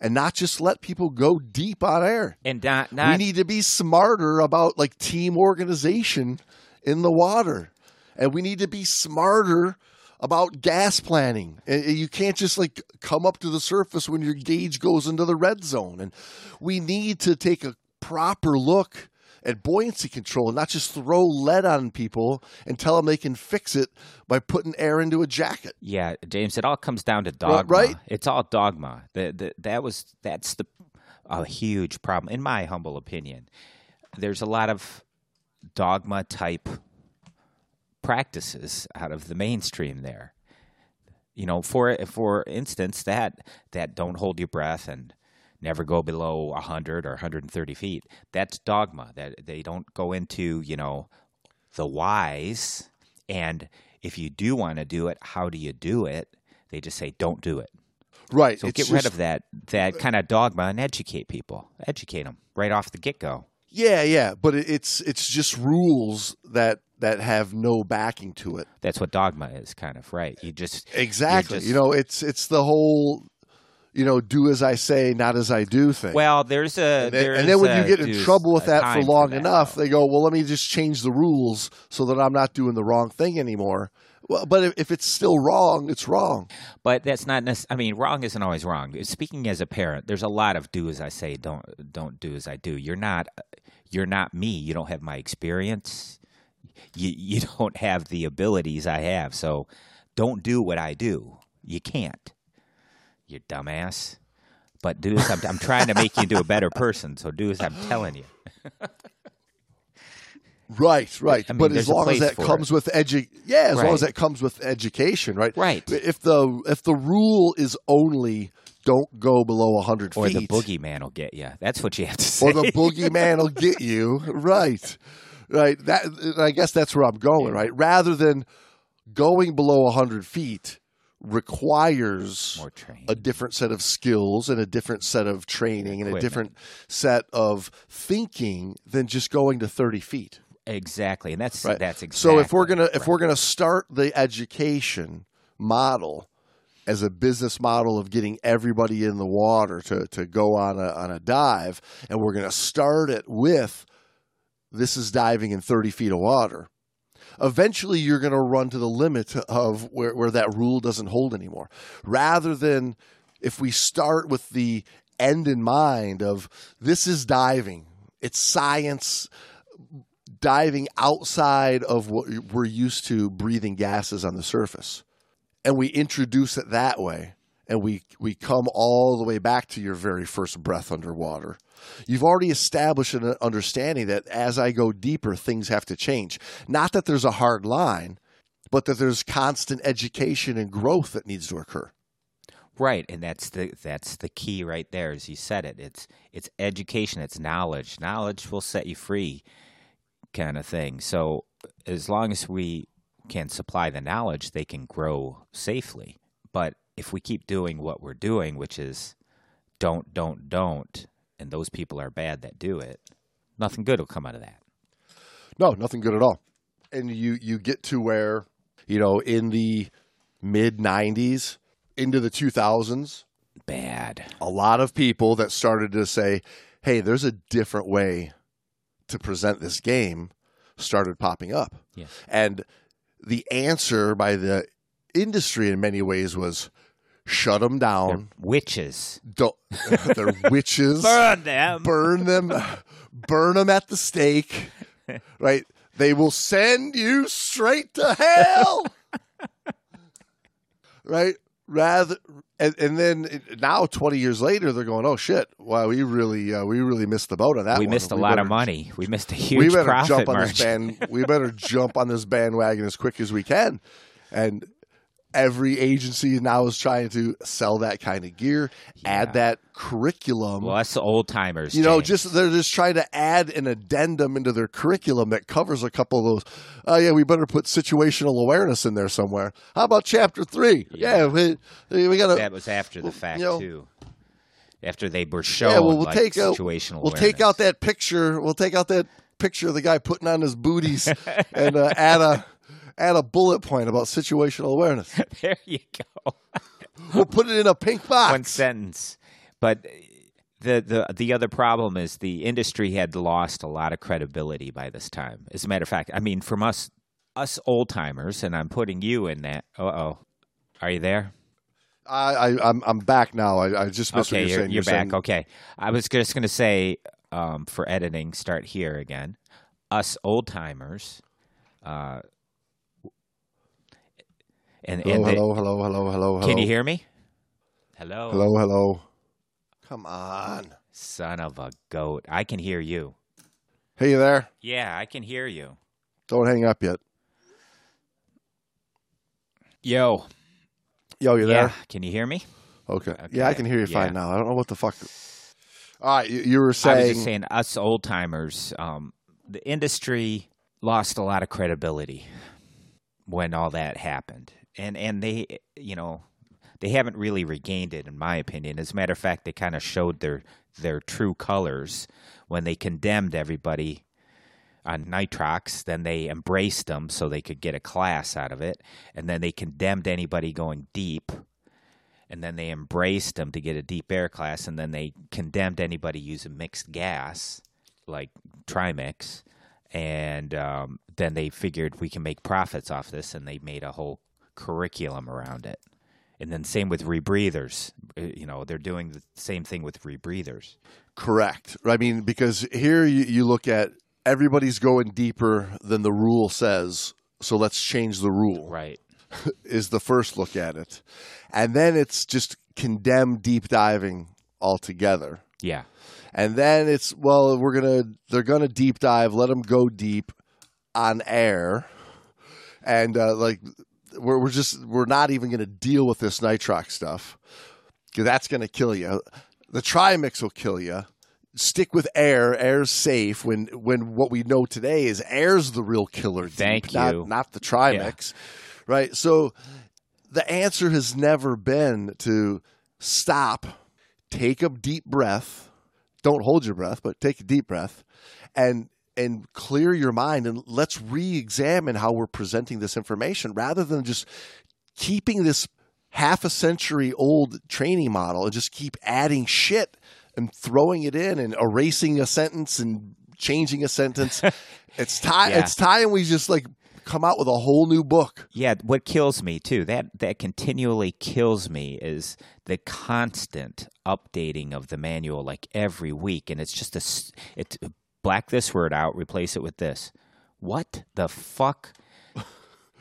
and not just let people go deep on air. And not we need to be smarter about like team organization in the water and we need to be smarter about gas planning you can't just like come up to the surface when your gauge goes into the red zone and we need to take a proper look at buoyancy control and not just throw lead on people and tell them they can fix it by putting air into a jacket Yeah, James, it all comes down to dogma. right? It's all dogma. The, the, that was that's the a huge problem in my humble opinion. There's a lot of dogma type practices out of the mainstream there. You know, for for instance, that that don't hold your breath and never go below 100 or 130 feet. That's dogma. That they don't go into, you know, the whys and if you do want to do it, how do you do it? They just say don't do it. Right. So it's get rid of that that uh, kind of dogma and educate people. Educate them right off the get go. Yeah, yeah, but it's it's just rules that that have no backing to it. That's what dogma is, kind of right. You just Exactly. just- you know, it's it's the whole you know, do as I say, not as I do thing. well, there's a and then, there's and then when you get in trouble with that for long that, enough, though. they go, "Well, let me just change the rules so that I'm not doing the wrong thing anymore." Well, but if, it's still wrong, it's wrong. But that's not necess- I mean, wrong isn't always wrong. Speaking as a parent, there's a lot of do as I say, don't don't do as I do. You're not you're not me. You don't have my experience. You you don't have the abilities I have. So don't do what I do. You can't. You dumbass. But do as I'm, I'm trying to make you into a better person. So do as I'm telling you. Right, right. I mean, but as long as that comes with edu- yeah, as long as that comes with education, right? Right. If the if the rule is only don't go below hundred feet, Or the boogeyman will get you. That's what you have to say. or the boogeyman will get you. Right, right. That I guess that's where I'm going. Right, rather than going below hundred feet requires a different set of skills and a different set of training and a different set of thinking than just going to thirty feet. Exactly, and that's Right. that's exactly. So if we're gonna if right. we're gonna start the education model as a business model of getting everybody in the water to, to go on a on a dive, and we're gonna start it with this is diving in thirty feet of water. Eventually, you're going to run to the limit of where, where that rule doesn't hold anymore. Rather than if we start with the end in mind of this is diving, it's science diving outside of what we're used to breathing gases on the surface and we introduce it that way and we we come all the way back to your very first breath underwater you've already established an understanding that as i go deeper things have to change not that there's a hard line but that there's constant education and growth that needs to occur Right, and that's the that's the key right there. As you said it, it's it's education, it's knowledge. Knowledge will set you free, kind of thing. So as long as we can supply the knowledge, they can grow safely. But if we keep doing what we're doing, which is don't, don't, don't, and those people are bad that do it, nothing good will come out of that. no nothing good at all and you you get to where you know in the mid 90s into the 2000s Bad. a lot of people that started to say, hey, there's a different way to present this game started popping up. Yeah. And the answer by the industry in many ways was shut them They're down. witches. Don't, they're witches. Burn them. Burn them. Burn them at the stake. Right? They will send you straight to hell. right? Rather, and, and then now, twenty years later, they're going, "Oh shit! Wow, we really, uh, we really missed the boat on that. we one. missed a We lot better- of money. We missed a We huge better profit jump on margin. this band. We better jump on this bandwagon as quick as we can." And every agency now is trying to sell that kind of gear, add that curriculum. Well, us old timers. You know, James. just they're just trying to add an addendum into their curriculum that covers a couple of those. Oh yeah, we better put situational awareness in there somewhere. How about chapter three? Yeah, Yeah. we, we got that was after the fact you know- too. After they were shown, Yeah, well, we'll like, take out situational. we'll take out that picture. We'll take out that picture of the guy putting on his booties and uh, add a add a bullet point about situational awareness. there you go. We'll put it in a pink box. One sentence, but the the the other problem is the industry had lost a lot of credibility by this time. As a matter of fact, I mean, from us us old timers, and I'm putting you in that. Uh oh, are you there? I, I I'm I'm back now. I, I just missed okay, what you're, you're, saying. you're back. saying- Okay, I was just going to say um, for editing, start here again. Us old timers, uh, and Hello, and the- hello, hello, hello, hello, hello. can you hear me? Hello, Hello, hello. Come on. son of a goat. I can hear you. Hey you there. Yeah, I can hear you. Don't hang up yet. Yo, Yo, you yeah, there? can you hear me? Okay. Yeah, I can hear you yeah. fine now. I don't know what the fuck. All right, you, you were I was saying. just saying, us old timers, um, the industry lost a lot of credibility when all that happened, and and they, you know, they haven't really regained it, in my opinion. As a matter of fact, they kind of showed their their true colors when they condemned everybody on nitrox. Then they embraced them so they could get a class out of it, and then they condemned anybody going deep. And then they embraced them to get a deep air class, and then they condemned anybody using mixed gas, like Trimix, and um, then they figured we can make profits off this, and they made a whole curriculum around it. And then same with rebreathers. Uh, You know, they're doing the same thing with rebreathers. Correct. I mean, because here you, you look at everybody's going deeper than the rule says, so let's change the rule. Right. Is the first look at it, and then it's just condemn deep diving altogether. Yeah. And then it's well, we're gonna they're gonna deep dive, let them go deep on air, and uh, like we're we're just we're not even gonna deal with this nitrox stuff because that's gonna kill you. The trimix will kill you. Stick with air. Air's safe. When when what we know today is air's the real killer. deep, Thank not, you. Not the trimix, right? So the answer has never been to stop, take a deep breath. Don't hold your breath, but take a deep breath, and and clear your mind and let's re-examine how we're presenting this information rather than just keeping this half a century old training model and just keep adding shit and throwing it in and erasing a sentence and changing a sentence. it's time. Yeah. It's time we just like come out with a whole new book. Yeah, what kills me too, that that continually kills me is the constant updating of the manual like every week and it's just a it's black this word out, replace it with this. What the fuck?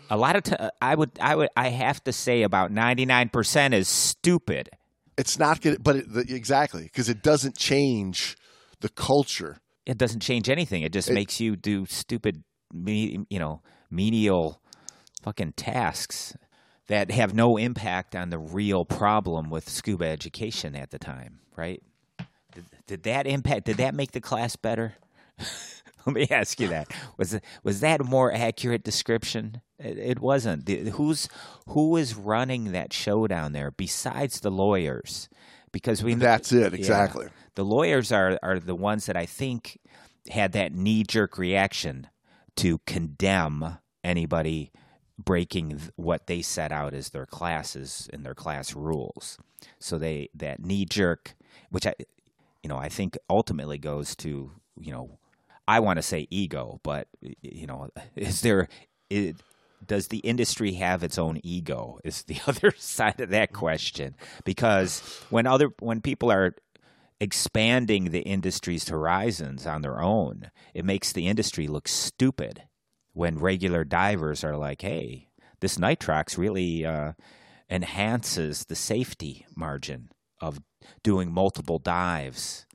A lot of t- uh, I would I would I have to say about 99% is stupid. It's not good, but it, the, exactly because it doesn't change the culture. It doesn't change anything. It just It- makes you do stupid me, you know, menial fucking tasks that have no impact on the real problem with scuba education at the time, right? Did, did that impact? Did that make the class better? Let me ask you that. Was was that a more accurate description? It, it wasn't. The, who's who is running that show down there besides the lawyers? Because we That's it yeah. exactly. the lawyers are are the ones that I think had that knee jerk reaction to condemn anybody breaking th- what they set out as their classes and their class rules. So they that knee jerk, which I, you know, I think ultimately goes to you know, I want to say ego, but you know, is there it, does the industry have its own ego? Is the other side of that question because when other when people are expanding the industry's horizons on their own, it makes the industry look stupid when regular divers are like, hey, this nitrox really uh, enhances the safety margin of doing multiple dives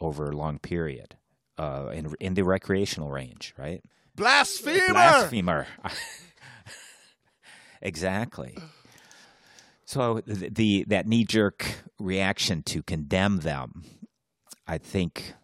over a long period uh, in, in the recreational range, right? Blasphemer. Blasphemer. exactly. So the, the that knee jerk reaction to condemn them, I think,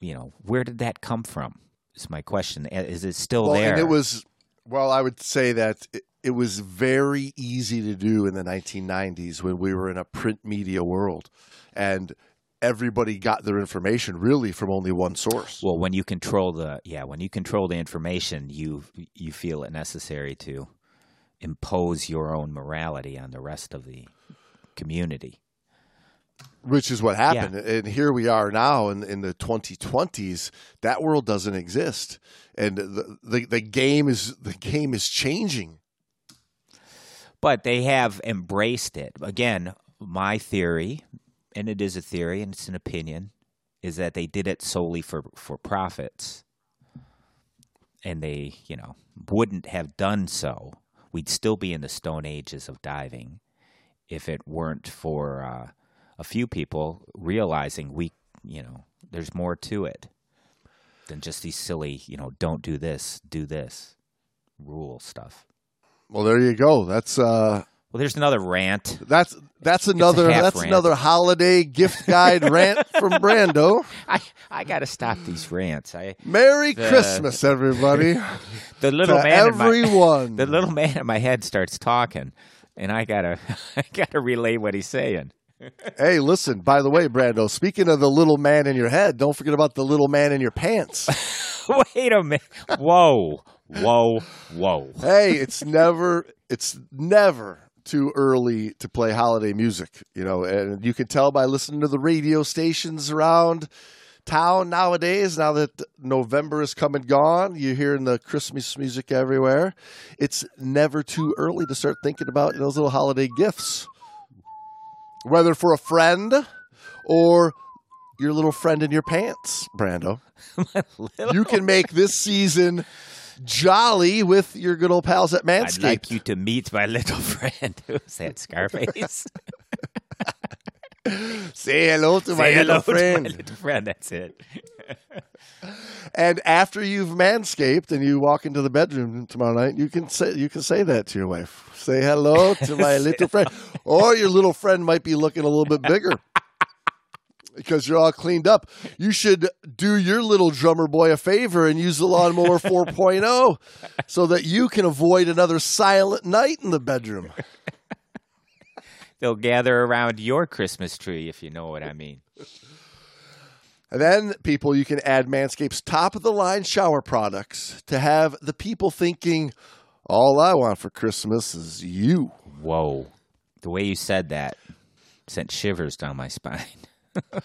you know, where did that come from? Is my question. Is it still well, there? and it was well, I would say that it, it was very easy to do in the 1990s when we were in a print media world, and everybody got their information really from only one source. well, when you control the yeah, when you control the information, you you feel it necessary to impose your own morality on the rest of the community. which is what happened. And here we are now in, in the 2020s. That world doesn't exist, and the, the the game is the game is changing. but they have embraced it. Again, my theory, and it is a theory and it's an opinion, is that they did it solely for for profits, and they, you know, wouldn't have done so. We'd still be in the stone ages of diving if it weren't for uh, a few people realizing we, you know, there's more to it than just these silly, you know, don't do this, do this rule stuff. Well, there you go. That's uh, Well, there's another rant. that's that's another that's rant. another holiday gift guide rant from Brando. I, I got to stop these rants. I Merry The- Christmas, everybody, the little to man in my, everyone. the little man in my head starts talking. and I gotta I gotta relay what he's saying. Hey, listen, by the way, Brando, speaking of the little man in your head, don't forget about the little man in your pants. Wait a minute! Whoa, whoa, whoa! hey, it's never it's never too early to play holiday music, you know, and you can tell by listening to the radio stations around town nowadays. Now that November is come and gone, you're hearing the Christmas music everywhere. It's never too early to start thinking about those little holiday gifts, whether for a friend or your little friend in your pants, Brando. You can make this season jolly with your good old pals at Manscaped. I'd like you to meet my little friend. Who's that Scarface? Say hello to my Say little hello to friend. my little friend. That's it. And after you've manscaped and you walk into the bedroom tomorrow night, you can say you can say that to your wife. Say hello to my little friend, or your little friend might be looking a little bit bigger because you're all cleaned up. You should do your little drummer boy a favor and use the lawnmower 4.0 so that you can avoid another silent night in the bedroom. They'll gather around your Christmas tree, if you know what I mean. And then, people, you can add Manscaped's top of the line shower products to have the people thinking, all I want for Christmas is you. Whoa. The way you said that sent shivers down my spine.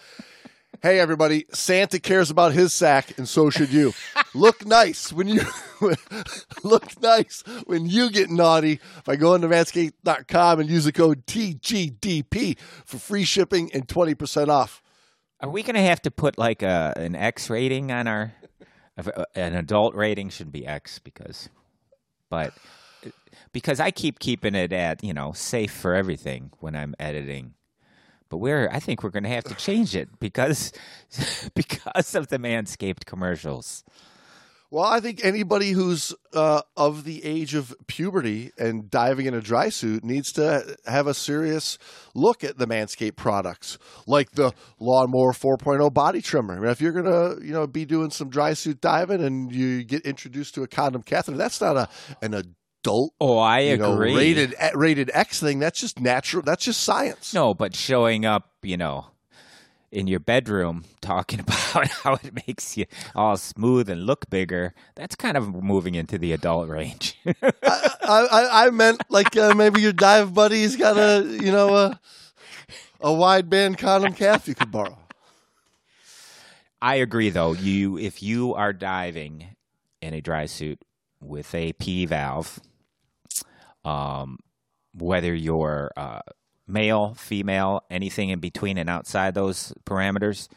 Hey, everybody, Santa cares about his sack, and so should you. look nice when you look nice when you get naughty by going to manscaped.com and use the code TGDP for free shipping and 20% off. Are we going to have to put like a an X rating on our uh, an adult rating should be X because but because I keep keeping it at, you know, safe for everything when I'm editing. But we're I think we're going to have to change it because because of the Manscaped commercials. Well, I think anybody who's uh, of the age of puberty and diving in a dry suit needs to have a serious look at the Manscaped products, like the Lawnmower 4.0 body trimmer. I mean, if you're gonna, you know, be doing some dry suit diving and you get introduced to a condom catheter, that's not a an adult, Oh, I you know, agree. rated rated X thing. That's just natural. That's just science. No, but showing up, you know, in your bedroom talking about how it makes you all smooth and look bigger, that's kind of moving into the adult range. I, I, I meant like uh, maybe your dive buddy's got a, you know, a, a wide band condom calf you could borrow. I agree though. You if you are diving in a dry suit with a P valve, um, whether you're uh, male, female, anything in between and outside those parameters,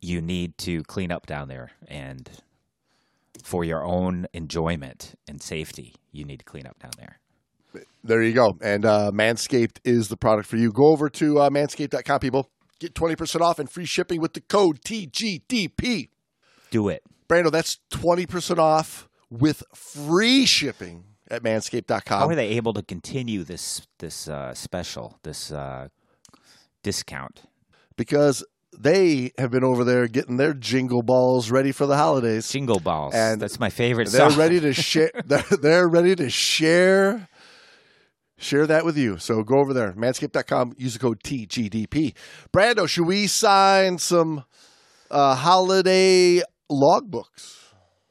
you need to clean up down there and for your own enjoyment and safety, you need to clean up down there. There you go. And uh, Manscaped is the product for you. Go over to uh, manscaped.com, people. Get 20% off and free shipping with the code TGDP. Do it. Brando, that's 20% off with free shipping at manscaped.com. How are they able to continue this this uh, special, this uh, discount? because they have been over there getting their jingle balls ready for the holidays. Jingle balls. And That's my favorite They're song. ready to share. They're, they're ready to share share that with you. So go over there, manscaped.com. Use the code TGDP. Brando, should we sign some uh, holiday logbooks?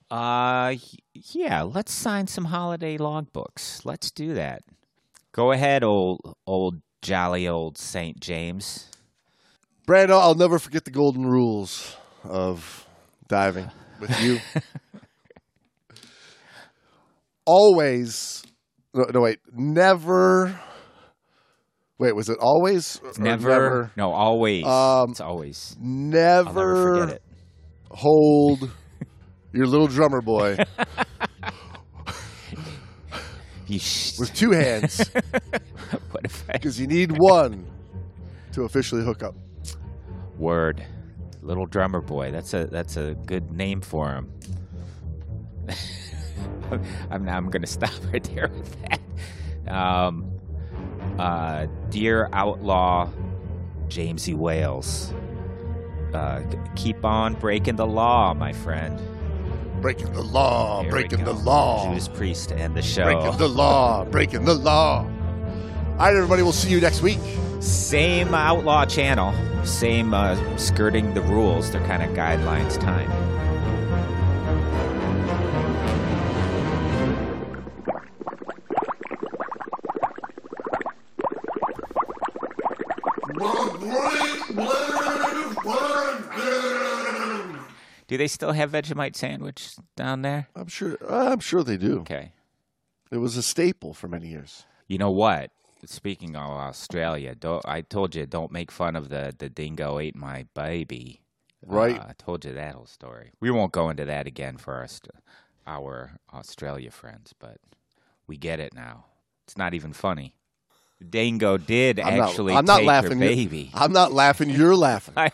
Uh, yeah. Let's sign some holiday logbooks. Let's do that. Go ahead, old old jolly old Saint James. Brando, I'll never forget the golden rules of diving with you. always, no, no, wait, never. Wait, was it always? or Never, no, always. Um, it's always. Never, never forget it. hold your little drummer boy With two hands what if I because you need one to officially hook up. word? Little drummer boy. That's a that's a good name for him. I'm I'm gonna stop right there with that. Um, uh, dear outlaw Jamesy Wales, uh, c- keep on breaking the law, my friend. Breaking the law, Here breaking the law, Judas Priest and the show. breaking the law, breaking the law. All right, everybody. We'll see you next week. Same outlaw channel, same uh, skirting the rules. They're kind of guidelines time. Do they still have Vegemite sandwich down there? I'm sure. I'm sure they do. Okay. It was a staple for many years. You know what? Speaking of Australia, don't, I told you don't make fun of the, the dingo ate my baby. Right. Uh, I told you that whole story. We won't go into that again for our, our Australia friends, but we get it now. It's not even funny. The dingo did I'm not- actually I'm not laughing. baby. I'm not laughing. You're laughing. I,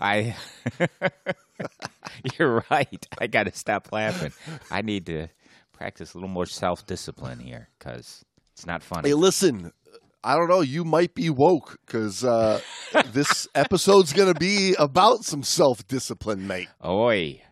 I you're right. I got to stop laughing. I need to practice a little more self discipline here because it's not funny. Hey, listen. I don't know. You might be woke because uh, this episode's going to be about some self discipline, mate. Oi.